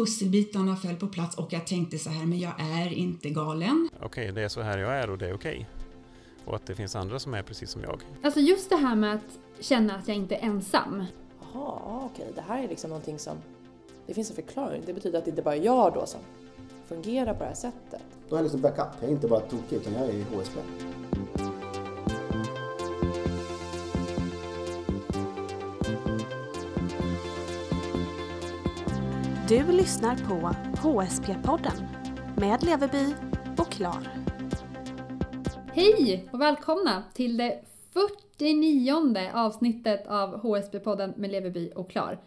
pusselbitarna föll på plats och jag tänkte så här, men jag är inte galen. Okej, det är så här jag är och det är okej. Och att det finns andra som är precis som jag. Alltså just det här med att känna att jag inte är ensam. Jaha, okej, det här är liksom någonting som... Det finns en förklaring. Det betyder att det inte bara är jag då som fungerar på det här sättet. Då är jag liksom backup. Jag är inte bara tokig utan jag är i Du lyssnar på HSP-podden med Leverby och Klar. Hej och välkomna till det 49 avsnittet av HSB-podden med Leverby och Klar.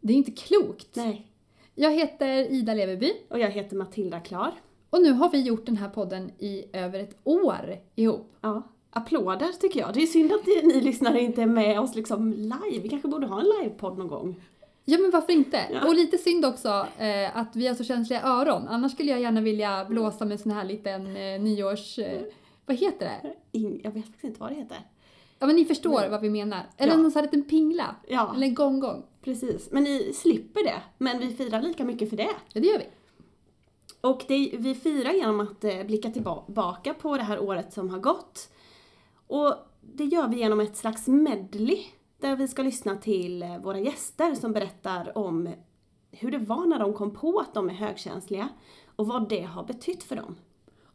Det är inte klokt. Nej. Jag heter Ida Leverby Och jag heter Matilda Klar. och nu har vi gjort den här podden i över ett år ihop. Ja. Applåder tycker jag. Det är synd att ni lyssnare inte är med oss liksom live. Vi kanske borde ha en livepodd någon gång. Ja men varför inte? Ja. Och lite synd också eh, att vi har så känsliga öron. Annars skulle jag gärna vilja blåsa med sån här liten eh, nyårs... Eh, vad heter det? In, jag vet faktiskt inte vad det heter. Ja men ni förstår vad vi menar. Eller Ja. någon sån här liten pingla. Ja. Eller en gong-gong. Precis. Men ni slipper det. Men vi firar lika mycket för det. Ja det gör vi. Och det, vi firar genom att eh, blicka tillbaka på det här året som har gått. Och det gör vi genom ett slags medley där vi ska lyssna till eh, våra gäster som berättar om hur det var när de kom på att de är högkänsliga och vad det har betytt för dem.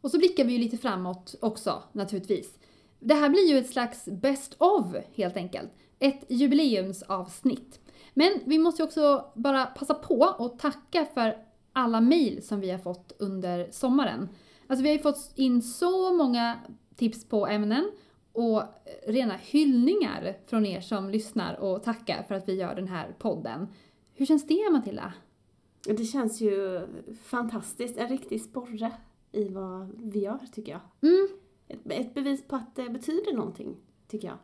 Och så blickar vi ju lite framåt också naturligtvis. Det här blir ju ett slags best of helt enkelt. Ett jubileumsavsnitt. Men vi måste ju också bara passa på och tacka för alla mejl som vi har fått under sommaren. Alltså vi har ju fått in så många tips på ämnen och rena hyllningar från er som lyssnar och tackar för att vi gör den här podden. Hur känns det Matilda? Det känns ju fantastiskt. En riktig sporre i vad vi gör, tycker jag. Mm, Ett, ett bevis på att det betyder någonting, tycker jag.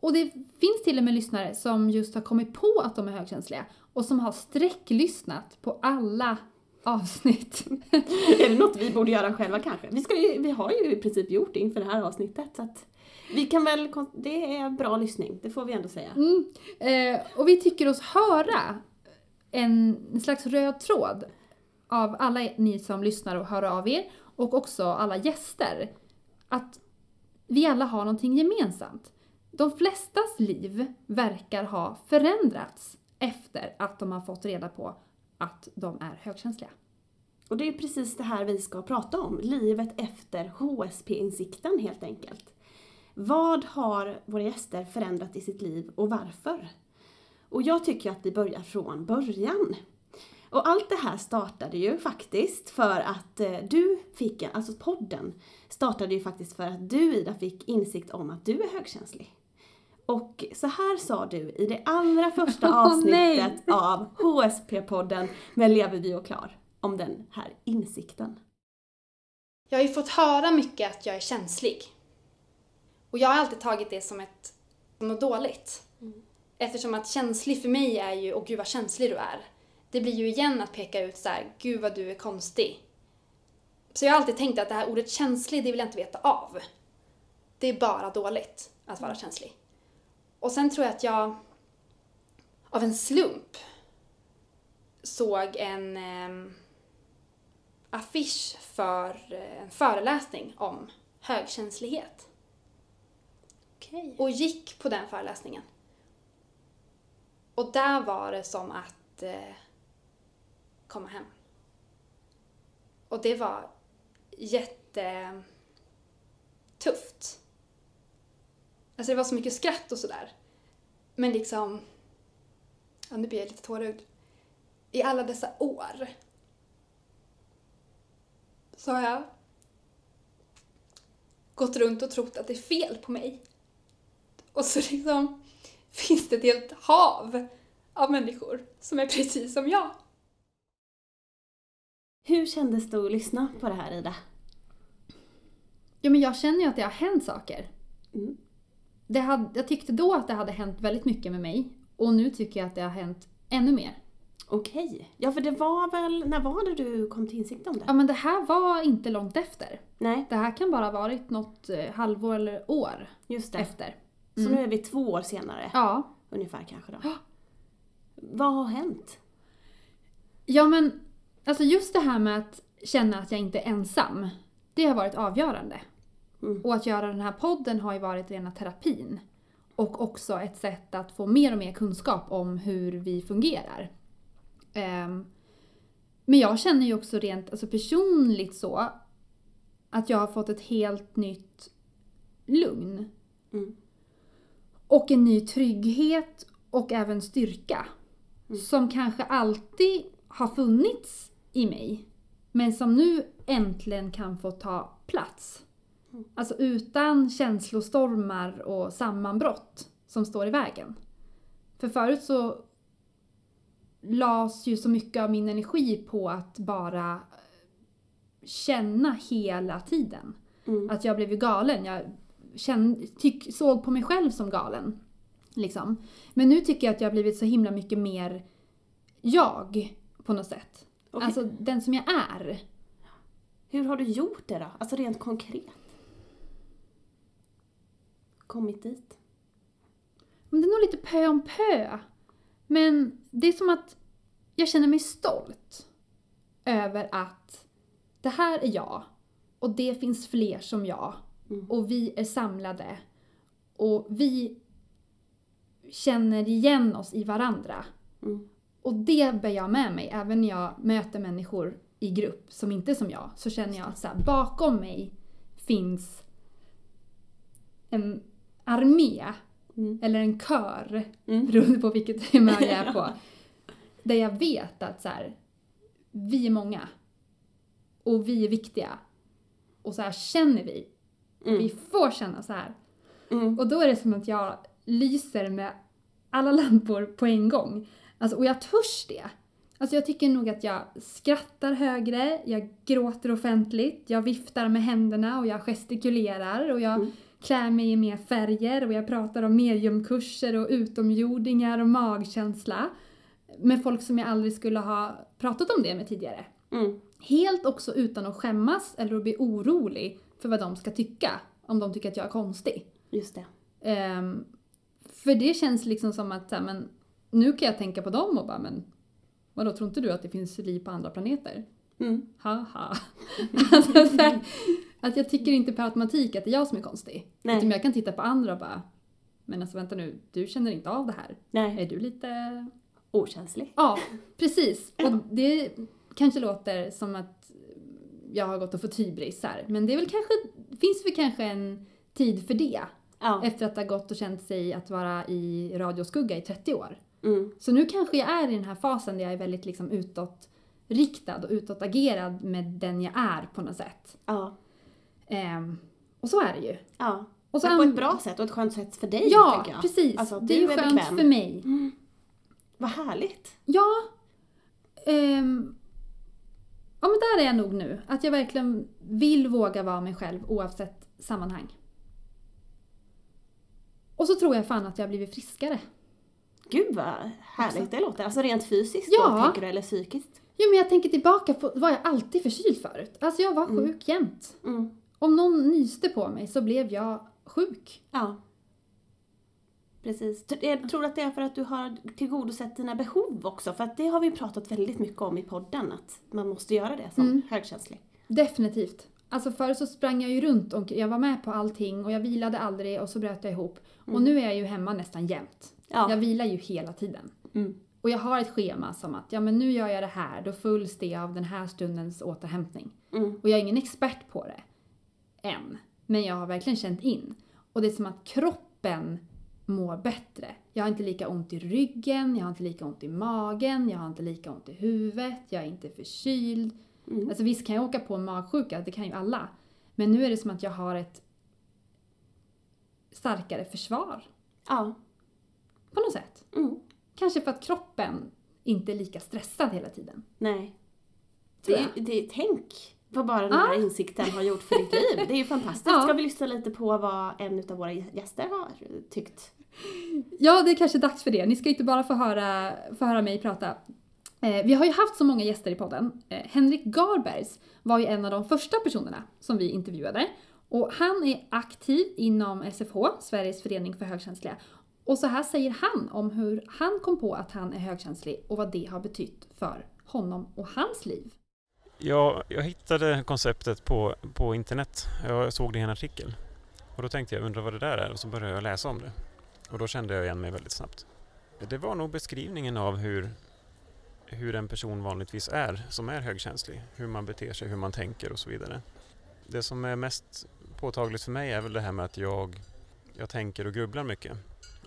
Och det finns till och med lyssnare som just har kommit på att de är högkänsliga och som har sträcklyssnat på alla avsnitt. är det något vi borde göra själva kanske? Vi, ska ju, vi har ju i princip gjort det inför det här avsnittet. Så att vi kan väl, det är bra lyssning, det får vi ändå säga. Mm. Eh, och vi tycker oss höra en slags röd tråd av alla ni som lyssnar och hör av er och också alla gäster. Att vi alla har någonting gemensamt. De flestas liv verkar ha förändrats efter att de har fått reda på att de är högkänsliga. Och det är precis det här vi ska prata om, livet efter HSP-insikten helt enkelt. Vad har våra gäster förändrat i sitt liv och varför? Och jag tycker att vi börjar från början. Och allt det här startade ju faktiskt för att eh, du fick, alltså podden startade ju faktiskt för att du Ida fick insikt om att du är högkänslig. Och så här sa du i det allra första avsnittet av HSP-podden med Leverby och Klar om den här insikten. Jag har ju fått höra mycket att jag är känslig. Och jag har alltid tagit det som, ett, som något dåligt. Eftersom att känslig för mig är ju, åh gud vad känslig du är. Det blir ju igen att peka ut så här, gud vad du är konstig. Så jag har alltid tänkt att det här ordet känslig, det vill jag inte veta av. Det är bara dåligt att vara känslig. Och sen tror jag att jag av en slump såg en ehm, affisch för eh, en föreläsning om högkänslighet. Okay. Och gick på den föreläsningen. Och där var det som att eh, komma hem. Och det var jättetufft. Alltså det var så mycket skratt och sådär. Men liksom, ja nu blir jag lite tårögd. I alla dessa år så har jag gått runt och trott att det är fel på mig. Och så liksom finns det ett helt hav av människor som är precis som jag. Hur kändes det att lyssna på det här Ida? Ja, men jag känner ju att det har hänt saker. Mm. Det hade, jag tyckte då att det hade hänt väldigt mycket med mig och nu tycker jag att det har hänt ännu mer. Okej. Ja, för det var väl, när var det du kom till insikt om det? Ja, men det här var inte långt efter. Nej, Det här kan bara ha varit något eh, halvår eller år just det. efter. Så nu är vi två år senare, Ja. ungefär kanske då. Vad har hänt? Ja, men Alltså just det här med att känna att jag inte är ensam. Det har varit avgörande. Mm. Och att göra den här podden har ju varit rena terapin. Och också ett sätt att få mer och mer kunskap om hur vi fungerar. Ehm, men jag känner ju också rent alltså personligt så att jag har fått ett helt nytt lugn. Mm. Och en ny trygghet och även styrka. Mm. Som kanske alltid har funnits i mig. Men som nu äntligen kan få ta plats. Mm. Alltså utan känslostormar och sammanbrott som står i vägen. För förut så lades ju så mycket av min energi på att bara känna hela tiden. Mm. Att jag blev ju galen. Jag kände, tyck, såg på mig själv som galen. Liksom. Men nu tycker jag att jag har blivit så himla mycket mer jag på något sätt. Okej. Alltså den som jag är. Hur har du gjort det då? Alltså rent konkret? Kommit dit? Men det är nog lite pö om pö. Men det är som att jag känner mig stolt över att det här är jag och det finns fler som jag Mm. och vi är samlade och vi känner igen oss i varandra. Mm. Och det bär jag med mig även när jag möter människor i grupp som inte är som jag. Så känner jag att så här, bakom mig finns en armé Mm. eller en kör, Mm. beroende på vilket humör jag är på. Där jag vet att så här, vi är många. Och vi är viktiga. Och så här känner vi. Mm. Vi får känna så här. Mm. Och då är det som att jag lyser med alla lampor på en gång. Alltså, och jag törs det. Alltså jag tycker nog att jag skrattar högre, jag gråter offentligt, jag viftar med händerna och jag gestikulerar och jag Mm. klär mig i mer färger och jag pratar om mediumkurser och utomjordingar och magkänsla. Med folk som jag aldrig skulle ha pratat om det med tidigare. Mm. Helt också utan att skämmas eller att bli orolig för vad de ska tycka. Om de tycker att jag är konstig. Just det. Ehm, för det känns liksom som att här, men, nu kan jag tänka på dem och bara men vadå, tror inte du att det finns liv på andra planeter? Mm. Haha. alltså, så här, att jag tycker inte per automatik att det är jag som är konstig. Nej. Utan jag kan titta på andra och bara men alltså vänta nu, du känner inte av det här. Nej. Är du lite... Okänslig. Ja, precis. Och det kanske låter som att jag har gått och fått hybris här. Men det är väl kanske, finns väl kanske en tid för det. Ja. Efter att ha gått och känt sig att vara i radioskugga i 30 år. Mm. Så nu kanske jag är i den här fasen där jag är väldigt liksom utåtriktad och utåtagerad med den jag är på något sätt. Ja. Ehm, och så är det ju. Ja. Och så Men på ett bra sätt och ett skönt sätt för dig, Ja, jag. precis. Alltså, det är ju skönt bekväm. för mig. Mm. Vad härligt. Ja. ehm, ja men där är jag nog nu. Att jag verkligen vill våga vara mig själv oavsett sammanhang. Och så tror jag fan att jag har blivit friskare. Gud vad härligt det låter. Alltså rent fysiskt Ja. då, tänker du, eller psykiskt? Jo men jag tänker tillbaka på, var jag alltid förkyld förut? Alltså jag var Mm. sjuk jämt. Mm. Om någon nyste på mig så blev jag sjuk. Ja. Precis. Jag tror att det är för att du har tillgodosett dina behov också. För att det har vi pratat väldigt mycket om i podden. Att man måste göra det som Mm. högkänslig. Definitivt. Alltså förr så sprang jag ju runt och jag var med på allting och jag vilade aldrig och så bröt jag ihop. Och nu är jag ju hemma nästan jämt. Ja. Jag vilar ju hela tiden. Mm. Och jag har ett schema som att ja men nu gör jag det här, då fulls det av den här stundens återhämtning. Mm. Och jag är ingen expert på det. Än. Men jag har verkligen känt in. Och det är som att kroppen mår bättre. Jag har inte lika ont i ryggen, jag har inte lika ont i magen, jag har inte lika ont i huvudet, jag är inte förkyld. Mm. Alltså visst kan jag åka på en magsjuka, det kan ju alla. Men nu är det som att jag har ett starkare försvar. Ja. På något sätt. Mm. Kanske för att kroppen inte är lika stressad hela tiden. Nej. Det, det, tänk vad bara den här insikten har gjort för ditt liv. Det är ju fantastiskt. Ja. Ska vi lyssna lite på vad en av våra gäster har tyckt? Ja, det är kanske dags för det. Ni ska inte bara få höra, få höra mig prata. Eh, vi har ju haft så många gäster i podden. Eh, Henrik Garbergs var ju en av de första personerna som vi intervjuade. Och han är aktiv inom SFH, Sveriges förening för högkänsliga. Och så här säger han om hur han kom på att han är högkänslig och vad det har betytt för honom och hans liv. Jag, jag hittade konceptet på, på internet. Jag såg det i en artikel. Och då tänkte jag, undrar vad det där är? Och så började jag läsa om det. Och då kände jag igen mig väldigt snabbt. Det var nog beskrivningen av hur, hur en person vanligtvis är som är högkänslig. Hur man beter sig, hur man tänker och så vidare. Det som är mest påtagligt för mig är väl det här med att jag, jag tänker och grubblar mycket.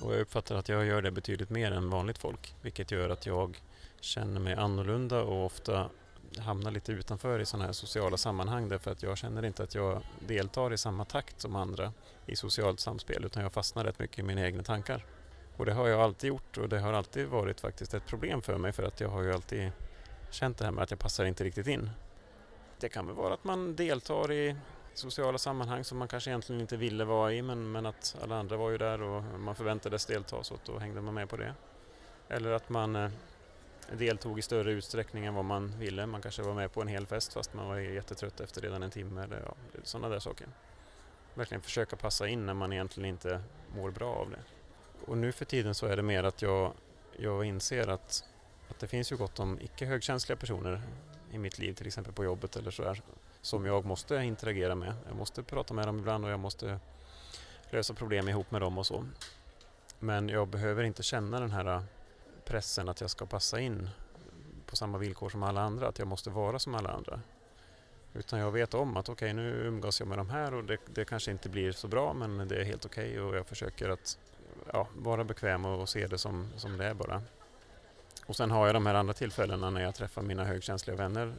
Och jag uppfattar att jag gör det betydligt mer än vanligt folk. Vilket gör att jag känner mig annorlunda och ofta hamnar lite utanför i sådana här sociala sammanhang därför att jag känner inte att jag deltar i samma takt som andra i socialt samspel utan jag fastnar rätt mycket i mina egna tankar. Och det har jag alltid gjort och det har alltid varit faktiskt ett problem för mig för att jag har ju alltid känt det här med att jag passar inte riktigt in. Det kan väl vara att man deltar i sociala sammanhang som man kanske egentligen inte ville vara i men, men att alla andra var ju där och man förväntades delta så då hängde man med på det. Eller att man eh, deltog i större utsträckning än vad man ville. Man kanske var med på en hel fest fast man var jättetrött efter redan en timme eller ja, sådana där saker. Verkligen försöka passa in när man egentligen inte mår bra av det. Och nu för tiden så är det mer att jag, jag inser att, att det finns ju gott om icke högkänsliga personer i mitt liv, till exempel på jobbet eller sådär, som jag måste interagera med. Jag måste prata med dem ibland och jag måste lösa problem ihop med dem och så. Men jag behöver inte känna den här pressen att jag ska passa in på samma villkor som alla andra, att jag måste vara som alla andra. Utan jag vet om att okej, okay, nu umgås jag med de här och det, det, kanske inte blir så bra men det är helt okej okay och jag försöker att ja, vara bekväm och, och se det som, som det är bara. Och sen har jag de här andra tillfällena när jag träffar mina högkänsliga vänner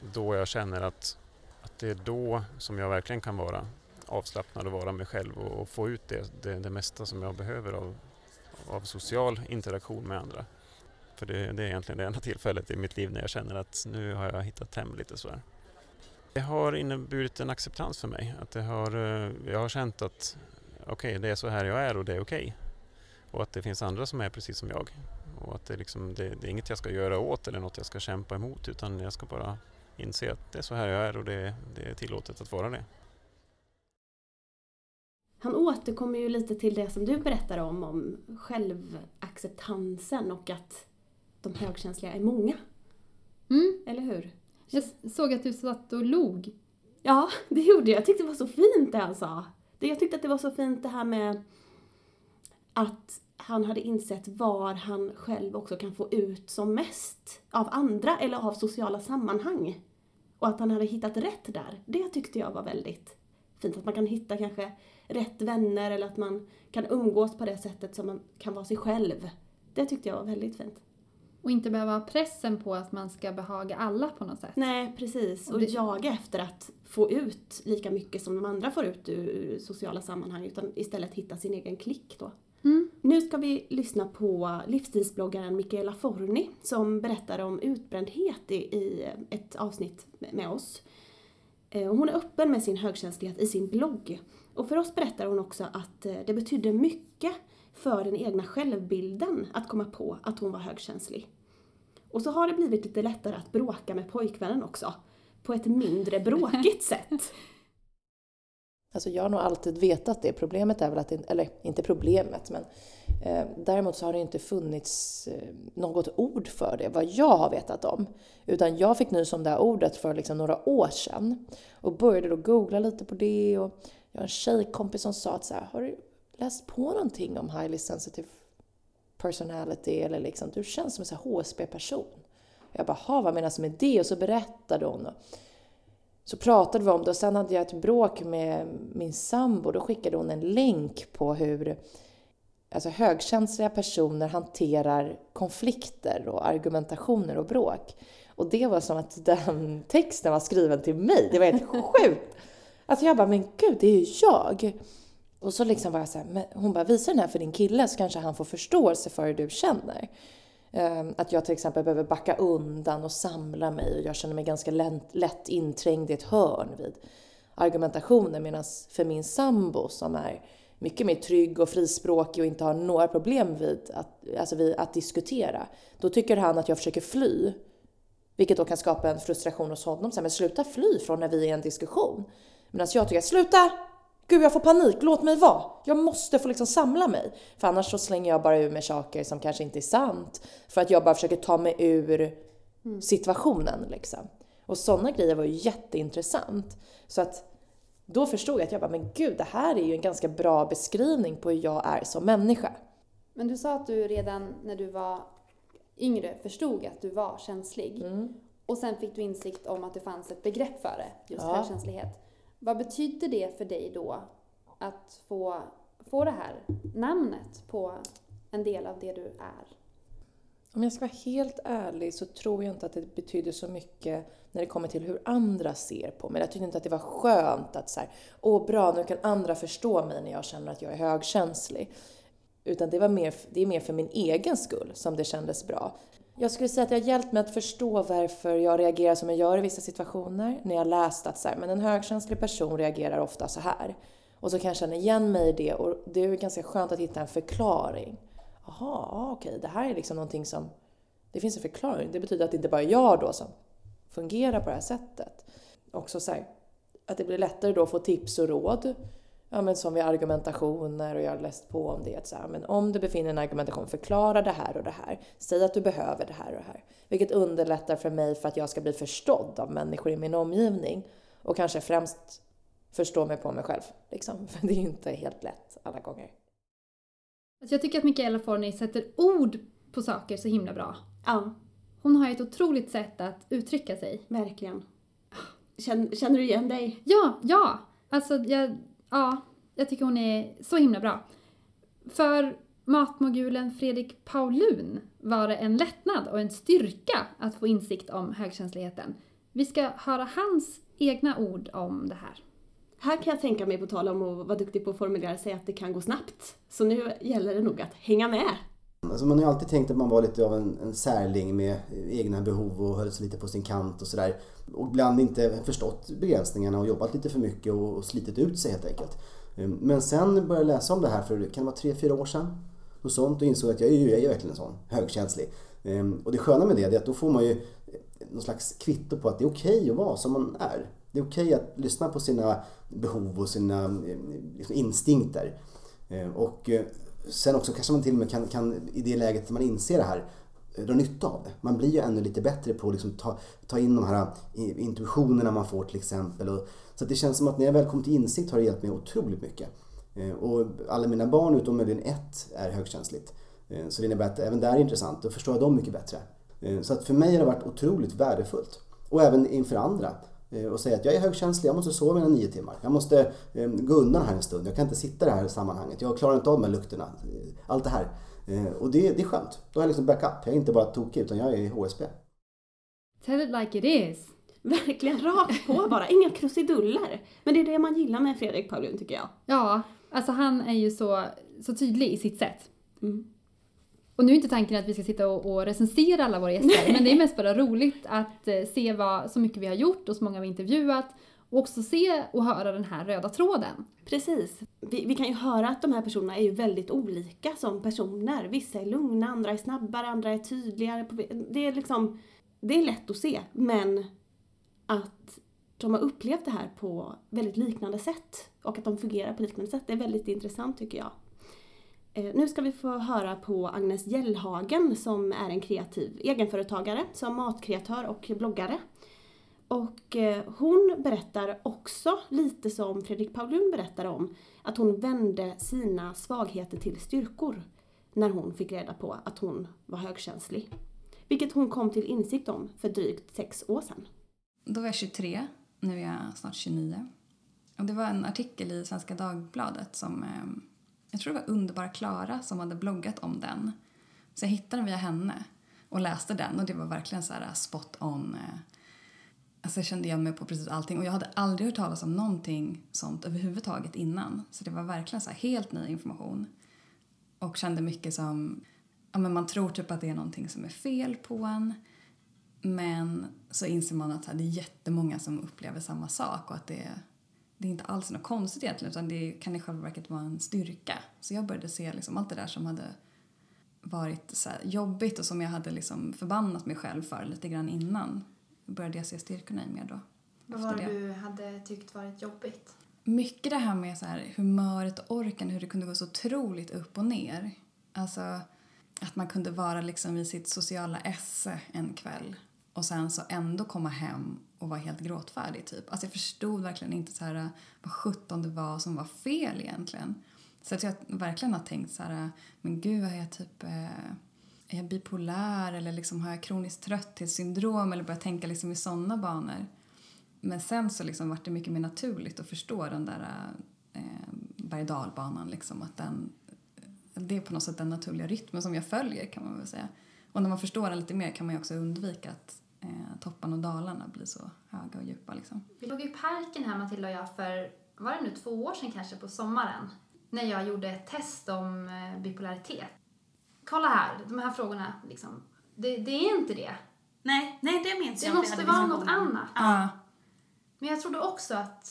då jag känner att, att det är då som jag verkligen kan vara avslappnad och vara mig själv och, och få ut det, det, det mesta som jag behöver av, av social interaktion med andra. För det, det, är egentligen det enda tillfället i mitt liv när jag känner att nu har jag hittat hem lite sådär. Det har inneburit en acceptans för mig. Att det har, eh, jag har känt att okej, okay, det är så här jag är och det är okej. Okay. Och att det finns andra som är precis som jag. Och att det, liksom, det, det, är inget jag ska göra åt eller något jag ska kämpa emot utan jag ska bara inse att det är så här jag är och det, det är tillåtet att vara det. Han återkommer ju lite till det som du berättar om, om självacceptansen och att de högkänsliga är många. Mm. Eller hur? Jag såg att du satt och log. Ja, det gjorde jag. Jag tyckte det var så fint det han sa. Jag tyckte att det var så fint det här med att han hade insett var han själv också kan få ut som mest av andra eller av sociala sammanhang. Och att han hade hittat rätt där. Det tyckte jag var väldigt fint. Att man kan hitta kanske rätt vänner eller att man kan umgås på det sättet som man kan vara sig själv. Det tyckte jag var väldigt fint. Och inte behöva ha pressen på att man ska behaga alla på något sätt. Nej, precis. Och, det... jaga efter att få ut lika mycket som de andra får ut ur sociala sammanhang utan istället hitta sin egen klick då. Mm. Nu ska vi lyssna på livsstilsbloggaren Michaela Forni som berättar om utbrändhet i ett avsnitt med oss. Eh, hon är öppen med sin högkänslighet i sin blogg. Och för oss berättar hon också att eh, det betydde mycket för den egna självbilden att komma på att hon var högkänslig. Och så har det blivit lite lättare att bråka med pojkvännen också. På ett mindre bråkigt sätt. Alltså jag har nog alltid vetat det. Problemet är väl att, det, eller inte problemet, men eh, däremot så har det inte funnits eh, något ord för det, vad jag har vetat om. Utan jag fick nys om det här ordet för liksom några år sedan och började då googla lite på det och jag har en tjejkompis som sa att så här, har du läst på någonting om highly sensitive personality eller liksom, du känns som en HSB-person. Jag bara, vad menas med det? Och så berättade hon. Och så pratade vi om det och sen hade jag ett bråk med min sambo. Då skickade hon en länk på hur alltså högkänsliga personer hanterar konflikter och argumentationer och bråk. Och det var som att den texten var skriven till mig. Det var helt sjukt! Alltså jag bara, men gud, det är ju jag! Och så liksom var jag så här, hon bara, visa den här för din kille så kanske han får förståelse för hur du känner. Ehm, att jag till exempel behöver backa undan och samla mig och jag känner mig ganska lätt inträngd i ett hörn vid argumentationen medan för min sambo som är mycket mer trygg och frispråkig och inte har några problem vid att, alltså vid att diskutera, då tycker han att jag försöker fly. Vilket då kan skapa en frustration hos honom. Så här, men sluta fly från när vi är i en diskussion. Medan jag tycker, sluta! Gud, jag får panik, låt mig vara. Jag måste få liksom samla mig. För annars så slänger jag bara ur mig saker som kanske inte är sant. För att jag bara försöker ta mig ur situationen liksom. Och sådana grejer var ju jätteintressant. Så att då förstod jag att jag bara, men gud, det här är ju en ganska bra beskrivning på hur jag är som människa. Men du sa att du redan när du var yngre förstod att du var känslig. Mm. Och sen fick du insikt om att det fanns ett begrepp för det, just Ja. högkänslighet. Vad betyder det för dig då att få, få det här namnet på en del av det du är? Om jag ska vara helt ärlig så tror jag inte att det betyder så mycket när det kommer till hur andra ser på mig. Jag tyckte inte att det var skönt att så här, åh bra, nu kan andra förstå mig när jag känner att jag är högkänslig. Utan det, var mer, det är mer för min egen skull som det kändes bra. Jag skulle säga att det har hjälpt mig att förstå varför jag reagerar som jag gör i vissa situationer. När jag läst att så här, men en högkänslig person reagerar ofta så här. Och så kan jag känna igen mig i det och det är ganska skönt att hitta en förklaring. Jaha, okej, okej, det här är liksom någonting som... Det finns en förklaring. Det betyder att det inte bara är jag då som fungerar på det här sättet. Också så här, att det blir lättare då att få tips och råd. Ja, men som vid argumentationer och jag har läst på om det. Att så här, men om du befinner dig i en argumentation, förklara det här och det här. Säg att du behöver det här och det här. Vilket underlättar för mig för att jag ska bli förstådd av människor i min omgivning. Och kanske främst förstå mig på mig själv. Liksom. För det är ju inte helt lätt alla gånger. Alltså jag tycker att Michaela Forni sätter ord på saker så himla bra. Ja, Hon har ju ett otroligt sätt att uttrycka sig. verkligen. Känner, känner du igen dig? Ja, ja! Alltså, jag, ja, jag tycker hon är så himla bra. För matmogulen Fredrik Paulun var det en lättnad och en styrka att få insikt om högkänsligheten. Vi ska höra hans egna ord om det här. Här kan jag tänka mig, på tal om att vara duktig på att formulera sig, att det kan gå snabbt. Så nu gäller det nog att hänga med. Alltså man har ju alltid tänkt att man var lite av en, en särling med egna behov och höll sig lite på sin kant och sådär. Och ibland inte förstått begränsningarna och jobbat lite för mycket och, och slitit ut sig helt enkelt. Ehm, men sen började jag läsa om det här för, kan det vara tre, fyra år sedan? Och sånt och insåg att jag är ju jag är ju verkligen en sån, högkänslig. Ehm, och det sköna med det är att då får man ju någon slags kvitto på att det är okej okay att vara som man är. Det är okej okay att lyssna på sina behov och sina ehm, liksom, instinkter. Och eh, sen också kanske man till och med kan, kan i det läget man inser det här eh, dra nytta av det. Man blir ju ännu lite bättre på att liksom ta, ta in de här eh, intuitionerna man får till exempel. Och, så att det känns som att när jag väl kom till insikt har det hjälpt mig otroligt mycket. Eh, och alla mina barn utom möjligen ett är högkänsligt. Så det innebär att även där är det intressant, då förstår jag dem mycket bättre. Så att för mig har det varit otroligt värdefullt. Och även inför andra. Eh, Och säga att jag är högkänslig, jag måste sova mina nio timmar. Jag måste eh, gå undan här en stund, jag kan inte sitta i det här sammanhanget. Jag klarar inte av de här lukterna. Eh, Allt det här. Och det, det är skönt. Då har jag liksom backup. Jag är inte bara tokig utan jag är i HSB. Tell it like it is. Verkligen rakt på bara, inga krusiduller. Men det är det man gillar med Fredrik Paulun tycker jag. Ja, alltså han är ju så, så tydlig i sitt sätt. Mm. Och nu är inte tanken att vi ska sitta och, och recensera alla våra gäster, men det är mest bara roligt att eh, se vad, så mycket vi har gjort och så många vi har intervjuat. Och också se och höra den här röda tråden. Precis. Vi, vi kan ju höra att de här personerna är ju väldigt olika som personer. Vissa är lugna, andra är snabbare, andra är tydligare. Det är liksom, det är lätt att se, men att de har upplevt det här på väldigt liknande sätt och att de fungerar på liknande sätt, det är väldigt intressant tycker jag. Eh, nu ska vi få höra på Agnes Gällhagen som är en kreativ egenföretagare som matkreatör och bloggare. Och eh, hon berättar också, lite som Fredrik Paulun berättar om, att hon vände sina svagheter till styrkor när hon fick reda på att hon var högkänslig. Vilket hon kom till insikt om för drygt sex år sedan. Då var jag 23, nu är jag snart 29. Och det var en artikel i Svenska Dagbladet som, eh, jag tror det var Underbara Klara som hade bloggat om den. Så jag hittade den via henne och läste den och det var verkligen så här äh, spot on. Äh. Alltså jag kände igen mig på precis allting och jag hade aldrig hört talas om någonting sånt överhuvudtaget innan. Så det var verkligen så här helt ny information. Och kände mycket som, ja men man tror typ att det är någonting som är fel på en. Men så inser man att det är jättemånga som upplever samma sak och att det, det är inte alls något konstigt egentligen utan det kan i själva verket vara en styrka. Så jag började se liksom allt det där som hade varit så jobbigt och som jag hade liksom förbannat mig själv för lite grann innan. började jag se styrkorna i mer då. Vad var det det. du hade tyckt varit jobbigt? Mycket det här med så här, humöret och orken, hur det kunde gå så otroligt upp och ner. Alltså att man kunde vara liksom i sitt sociala esse en kväll och sen så ändå komma hem och vara helt gråtfärdig typ. Alltså jag förstod verkligen inte så här vad sjutton det var som var fel egentligen. Så att jag verkligen har tänkt så här, men gud har jag typ eh, är jag bipolär eller liksom har jag kroniskt trötthetssyndrom eller börjat tänka liksom i sådana banor. Men sen så liksom vart det mycket mer naturligt att förstå den där eh, berg dalbanan liksom att den det är på något sätt den naturliga rytmen som jag följer kan man väl säga. Och när man förstår den lite mer kan man ju också undvika att eh, topparna och dalarna blir så höga och djupa liksom. Vi låg i parken här Matilda och jag för, var det nu två år sedan kanske på sommaren? När jag gjorde ett test om eh, bipolaritet. Kolla här, de här frågorna liksom. Det, det är inte det. Nej, nej det minns Det jag. vi måste vara något diskussionen. annat. Ja. Men jag trodde också att,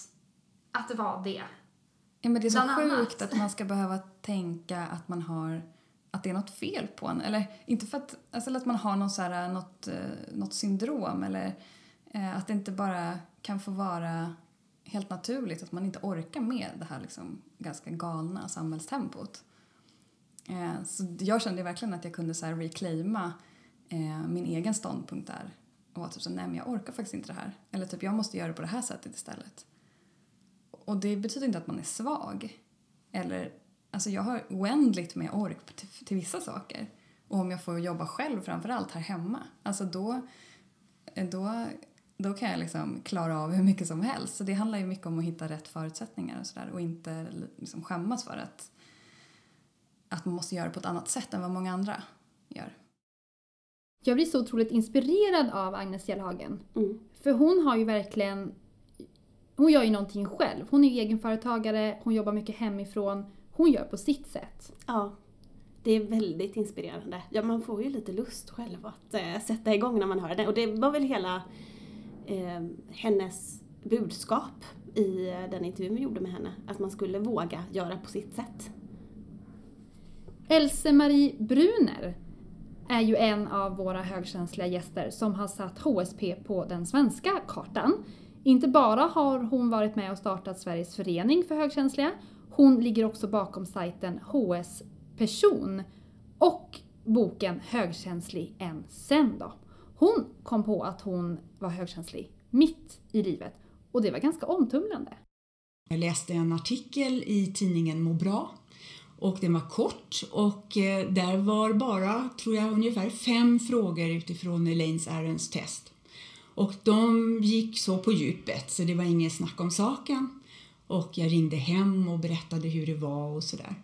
att det var det. Ja, men det är så Bland annat. sjukt att man ska behöva tänka att man har att det är något fel på en. Eller inte för att, alltså att man har någon så här, något, eh, något syndrom eller eh, att det inte bara kan få vara helt naturligt att man inte orkar med det här liksom ganska galna samhällstempot. Eh, så jag kände verkligen att jag kunde så här reclaima eh, min egen ståndpunkt där och vara typ så nej men jag orkar faktiskt inte det här. Eller typ jag måste göra det på det här sättet istället. Och det betyder inte att man är svag. Eller, alltså jag har oändligt med ork till, till vissa saker. Och om jag får jobba själv framförallt här hemma, alltså då, då, då kan jag liksom klara av hur mycket som helst. Så det handlar ju mycket om att hitta rätt förutsättningar och sådär och inte liksom skämmas för att, att man måste göra på ett annat sätt än vad många andra gör. Jag blir så otroligt inspirerad av Agnes Fjällhagen. Mm. För hon har ju verkligen... Hon gör ju någonting själv. Hon är ju egenföretagare, hon jobbar mycket hemifrån. Hon gör på sitt sätt. Ja, det är väldigt inspirerande. Ja, man får ju lite lust själv att eh, sätta igång när man hör det. Och det var väl hela eh, hennes budskap i eh, den intervjun vi gjorde med henne. Att man skulle våga göra på sitt sätt. Else-Marie Bruner är ju en av våra högkänsliga gäster som har satt HSP på den svenska kartan. Inte bara har hon varit med och startat Sveriges förening för högkänsliga, hon ligger också bakom sajten HS Person och boken Högkänslig än sen då. Hon kom på att hon var högkänslig mitt i livet och det var ganska omtumlande. Jag läste en artikel i tidningen Må bra och den var kort och eh, där var bara, tror jag, ungefär fem frågor utifrån Elaines Arons test. Och de gick så på djupet så det var ingen snack om saken. Och jag ringde hem och berättade hur det var och sådär.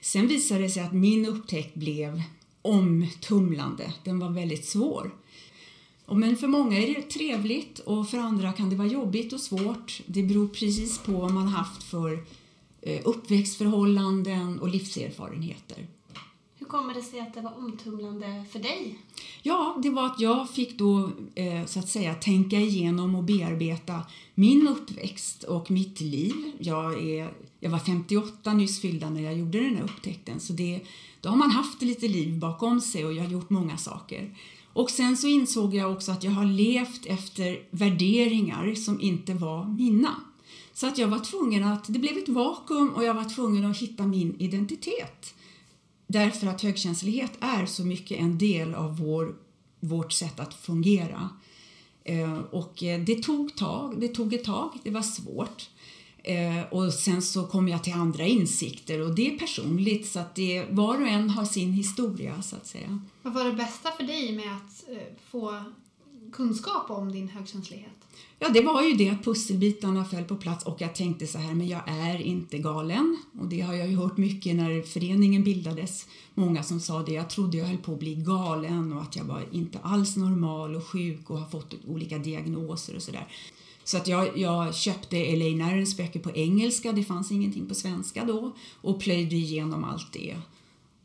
Sen visade det sig att min upptäckt blev omtumlande. Den var väldigt svår. Men för många är det trevligt och för andra kan det vara jobbigt och svårt. Det beror precis på vad man haft för eh, uppväxtförhållanden och livserfarenheter. Hur kommer det sig att det var omtumlande för dig? Ja, det var att jag fick då eh, så att säga tänka igenom och bearbeta min uppväxt och mitt liv. Jag, är, jag var 58 nyss fyllda när jag gjorde den här upptäckten så det, då har man haft lite liv bakom sig och jag har gjort många saker. Och sen så insåg jag också att jag har levt efter värderingar som inte var mina. Så att jag var tvungen att, det blev ett vakuum och jag var tvungen att hitta min identitet. Därför att högkänslighet är så mycket en del av vår, vårt sätt att fungera. Eh, och eh, det tog, tag, det tog ett tag, det var svårt. Eh, och sen så kom jag till andra insikter och det är personligt så att det, var och en har sin historia så att säga. Vad var det bästa för dig med att eh, få kunskap om din högkänslighet? Ja, det var ju det att pusselbitarna föll på plats och jag tänkte så här, men jag är inte galen. Och det har jag ju hört mycket när föreningen bildades. Många som sa det, jag trodde jag höll på att bli galen och att jag var inte alls normal och sjuk och har fått olika diagnoser och sådär. Så att jag, jag köpte Elaine Arons böcker på engelska, det fanns ingenting på svenska då, och plöjde igenom allt det.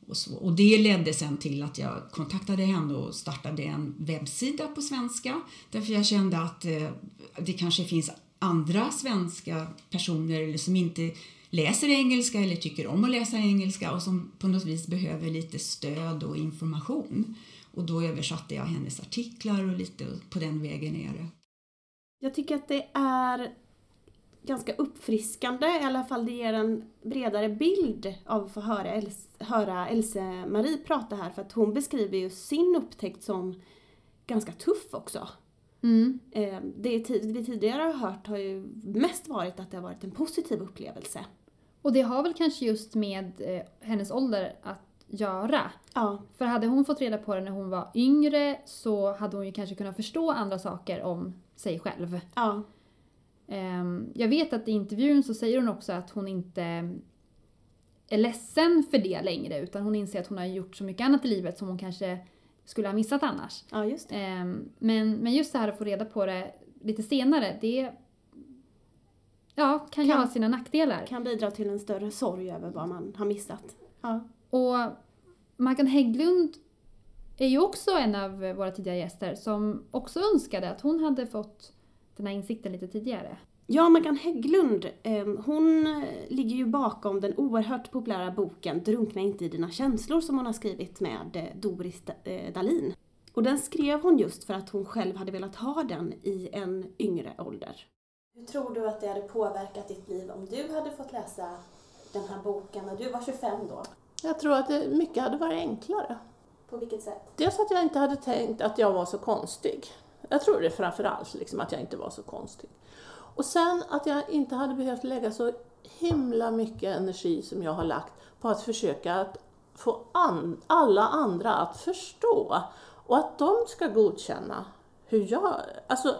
Och, så. och det ledde sen till att jag kontaktade henne och startade en webbsida på svenska därför jag kände att eh, det kanske finns andra svenska personer eller som inte läser engelska eller tycker om att läsa engelska och som på något vis behöver lite stöd och information. Och då översatte jag hennes artiklar och lite på den vägen är det. Jag tycker att det är ganska uppfriskande, i alla fall det ger en bredare bild av att få höra, Els, höra Else-Marie prata här för att hon beskriver ju sin upptäckt som ganska tuff också. Mm. Eh, Det vi tidigare har hört har ju mest varit att det har varit en positiv upplevelse. Och det har väl kanske just med eh, hennes ålder att göra. Ja, För hade hon fått reda på det när hon var yngre så hade hon ju kanske kunnat förstå andra saker om sig själv. ja, Jag vet att i intervjun så säger hon också att hon inte är ledsen för det längre utan hon inser att hon har gjort så mycket annat i livet som hon kanske skulle ha missat annars. ja just. Ehm, Men, men just det här att få reda på det lite senare, det ja, kan, ju Kan- ha sina nackdelar. Kan bidra till en större sorg över vad man har missat. Ja, Och Maggan Hägglund är ju också en av våra tidigare gäster som också önskade att hon hade fått den här insikten lite tidigare. ja Maggan Hägglund, eh, hon eh, ligger ju bakom den oerhört populära boken Drunkna inte i dina känslor som hon har skrivit med eh, Doris eh, Dahlin. Och den skrev hon just för att hon själv hade velat ha den i en yngre ålder. Hur tror du att det hade påverkat ditt liv om du hade fått läsa den här boken när du var 25 då? Jag tror att det, mycket hade varit enklare. På vilket sätt? Dels att jag inte hade tänkt att jag var så konstig. Jag tror det framför allt, liksom, att jag inte var så konstig. Och sen att jag inte hade behövt lägga så himla mycket energi som jag har lagt på att försöka att få an, alla andra att förstå och att de ska godkänna hur jag, alltså,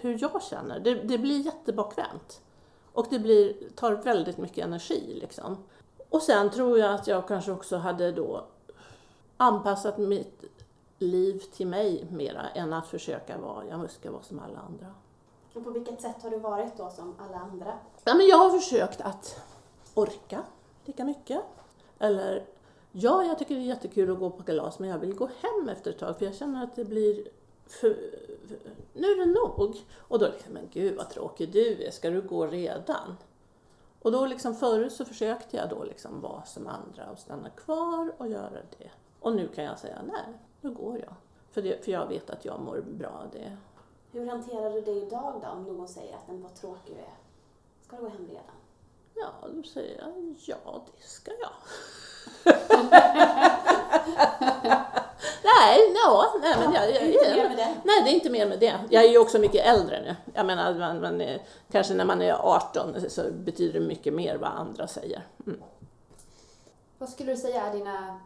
hur jag känner. Det, det blir jättebakvänt. Och det blir, tar väldigt mycket energi. Liksom. Och sen tror jag att jag kanske också hade då anpassat mitt liv till mig mera än att försöka vara, jag ska vara som alla andra. Och på vilket sätt har du varit då som alla andra? Ja, men jag har försökt att orka lika mycket. Eller, ja, jag tycker det är jättekul att gå på kalas men jag vill gå hem efter ett tag för jag känner att det blir för, för, nu är det nog. Och då liksom, men gud vad tråkig du är, ska du gå redan? Och då liksom förut så försökte jag då liksom vara som andra och stanna kvar och göra det. Och nu kan jag säga nej, nu går jag. För, det, för jag vet att jag mår bra av det. Hur hanterar du det idag då om någon säger att den var tråkig du är? Ska du gå hem redan? Ja, då säger jag ja, det ska jag. nej, ja, nej, men jag, jag, jag, det. Nej, det är inte mer med det. Jag är ju också mycket äldre nu. Jag menar, man, man är, kanske när man är 18 så betyder det mycket mer vad andra säger. Mm. Vad skulle du säga är dina,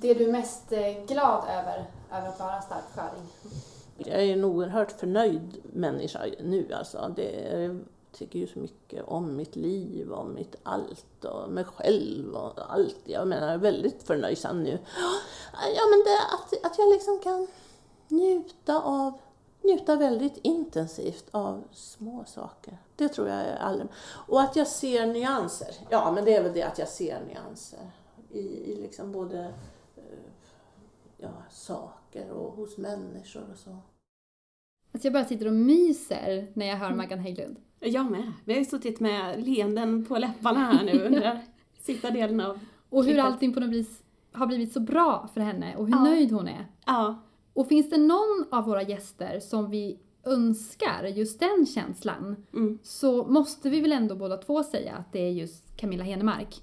det du är mest eh, glad över, över att vara stark sköring? Jag är en oerhört förnöjd människa nu alltså. Det, jag tycker ju så mycket om mitt liv, om mitt allt och mig själv och allt. Jag menar, jag är väldigt förnöjsam nu. Ja, men det, att, att jag liksom kan njuta av njuta väldigt intensivt av små saker. Det tror jag är allra... Och att jag ser nyanser. Ja, men det är väl det att jag ser nyanser i, i liksom både ja, saker och hos människor och så. Alltså jag bara sitter och myser när jag hör Maggan Hägglund. Jag med. Vi har ju suttit med leenden på läpparna här nu under sista delen av Och hur klippet. allting på något vis har blivit så bra för henne och hur Ja. nöjd hon är. Ja, Och finns det någon av våra gäster som vi önskar just den känslan mm. så måste vi väl ändå båda två säga att det är just Camilla Henemark.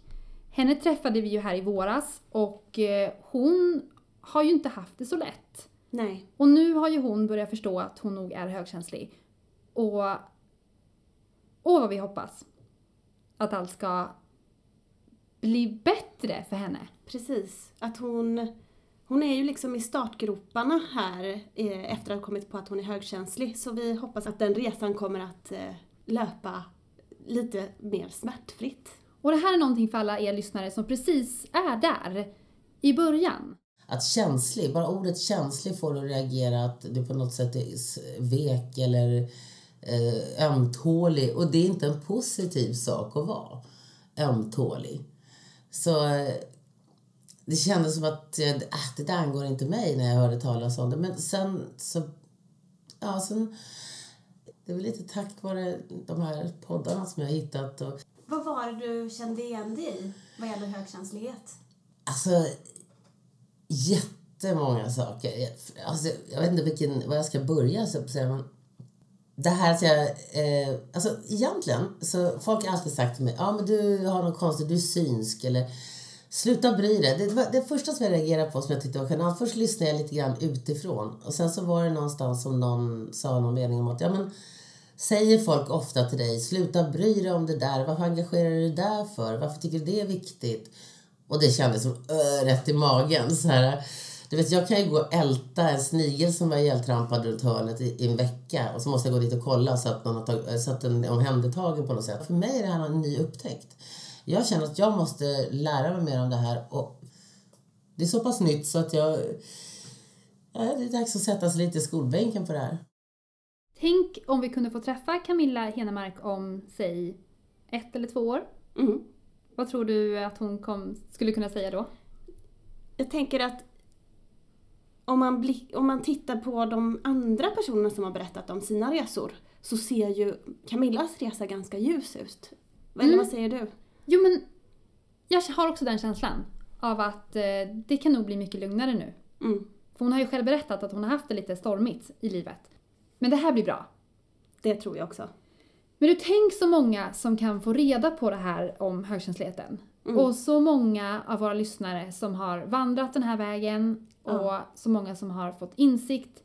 Henne träffade vi ju här i våras och eh, hon har ju inte haft det så lätt. nej. Och nu har ju hon börjat förstå att hon nog är högkänslig. Och åh vad vi hoppas att allt ska bli bättre för henne. Precis. Att hon, hon är ju liksom i startgroparna här eh, efter att ha kommit på att hon är högkänslig. Så vi hoppas att den resan kommer att eh, löpa lite mer smärtfritt. Och det här är någonting för alla er lyssnare som precis är där i början. Att känslig, bara ordet känslig får dig att reagera att du på något sätt är vek eller eh, ömtålig. Och det är inte en positiv sak att vara ömtålig. Så eh, det kändes som att ah, det där angår inte mig när jag hörde talas om det. Men sen så, ja sen, det väl lite tack vare de här poddarna som jag hittat. Och, Vad var det du kände igen dig i vad gäller högkänslighet? Alltså, jättemånga saker. Alltså, jag vet inte vilken, var jag ska börja så att säga. Men det här att jag... Eh, alltså egentligen, så folk har alltid sagt till mig, ja men du har något konstigt, du är synsk eller Sluta bry dig. Det, var det första som jag reagerade på som jag tyckte var genant. Först lyssnade jag lite grann utifrån. Och sen så var det någonstans som någon sa någon mening om att ja men säger folk ofta till dig sluta bry dig om det där. Varför engagerar du dig där för? Varför tycker du det är viktigt? Och det kändes som ö, rätt i magen. Så här. Du vet, jag kan ju gå och älta en snigel som var ihjältrampad runt hörnet i, i en vecka och så måste jag gå dit och kolla så att, någon har tag, så att den är omhändertagen på något sätt. För mig är det här en ny upptäckt. Jag känner att jag måste lära mig mer om det här och det är så pass nytt så att jag... Ja, det är dags att sätta sig lite i skolbänken på det här. Tänk om vi kunde få träffa Camilla Henemark om, säg, ett eller två år. Mm. Vad tror du att hon kom, skulle kunna säga då? Jag tänker att om man, blick, om man tittar på de andra personerna som har berättat om sina resor så ser ju Camillas resa ganska ljus ut. Eller Mm. vad säger du? Jo men, jag har också den känslan av att eh, det kan nog bli mycket lugnare nu. Mm. För hon har ju själv berättat att hon har haft det lite stormigt i livet. Men det här blir bra. Det tror jag också. Men du, tänk så många som kan få reda på det här om högkänsligheten. Mm. Och så många av våra lyssnare som har vandrat den här vägen och Ja. så många som har fått insikt.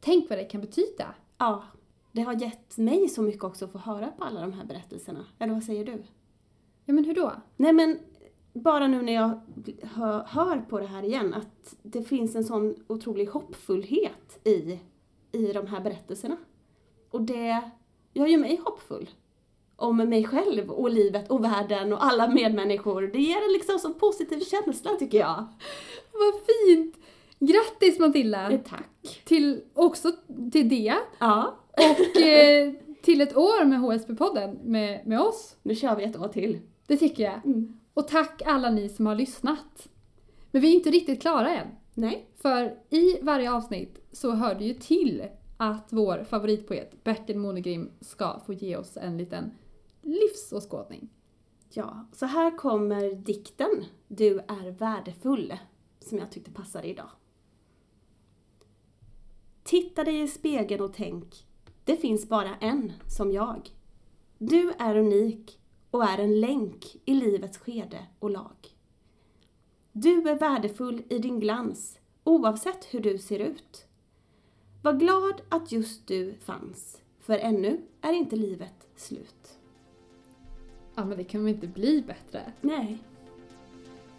Tänk vad det kan betyda. Ja, det har gett mig så mycket också att få höra på alla de här berättelserna. Eller vad säger du? Ja men hur då? Nej men, bara nu när jag hör, hör på det här igen, att det finns en sån otrolig hoppfullhet i, i de här berättelserna. Och det gör ju mig hoppfull. Om mig själv och livet och världen och alla medmänniskor. Det ger en liksom så positiv känsla tycker jag. Vad fint! Grattis Matilda! Eh, Tack. Till, också till det. Ja, Och eh, till ett år med HSB-podden med, med oss. nu kör vi ett år till. Det tycker jag. Mm. Och tack alla ni som har lyssnat. Men vi är inte riktigt klara än. Nej. För i varje avsnitt så hör det ju till att vår favoritpoet Bertil Monegrim ska få ge oss en liten livsåskådning. Ja, så här kommer dikten Du är värdefull, som jag tyckte passade idag. Titta dig i spegeln och tänk, det finns bara en som jag. Du är unik och är en länk i livets skede och lag. Du är värdefull i din glans, oavsett hur du ser ut. Var glad att just du fanns, för ännu är inte livet slut. Ja men det kan väl inte bli bättre? Nej.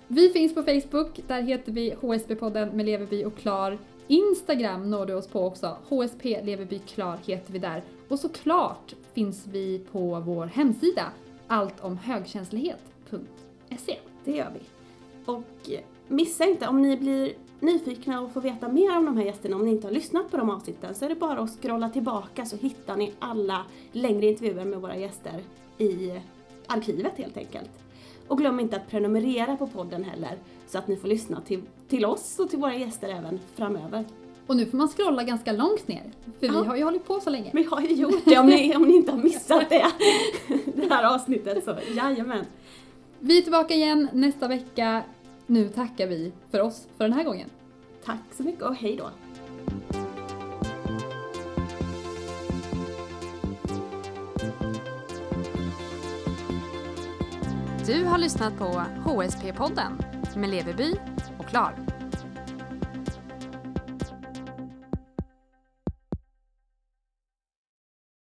Vi finns på Facebook, där heter vi HSB-podden med Leverby och Klar. Instagram når du oss på också, HSP Leverby Klar heter vi där. Och såklart finns vi på vår hemsida, alltomhögkänslighet.se. Det gör vi. Och missa inte, om ni blir nyfikna och får veta mer om de här gästerna, om ni inte har lyssnat på de avsnitten, så är det bara att scrolla tillbaka så hittar ni alla längre intervjuer med våra gäster i arkivet helt enkelt. Och glöm inte att prenumerera på podden heller, så att ni får lyssna till, till oss och till våra gäster även framöver. Och nu får man scrolla ganska långt ner, för Ja. vi har ju hållit på så länge. Vi har ju gjort det, om ni, om ni inte har missat det, det här avsnittet, så jajamän. Vi är tillbaka igen nästa vecka. Nu tackar vi för oss för den här gången. Tack så mycket och hej då! Du har lyssnat på HSP-podden med Leverby och Klar.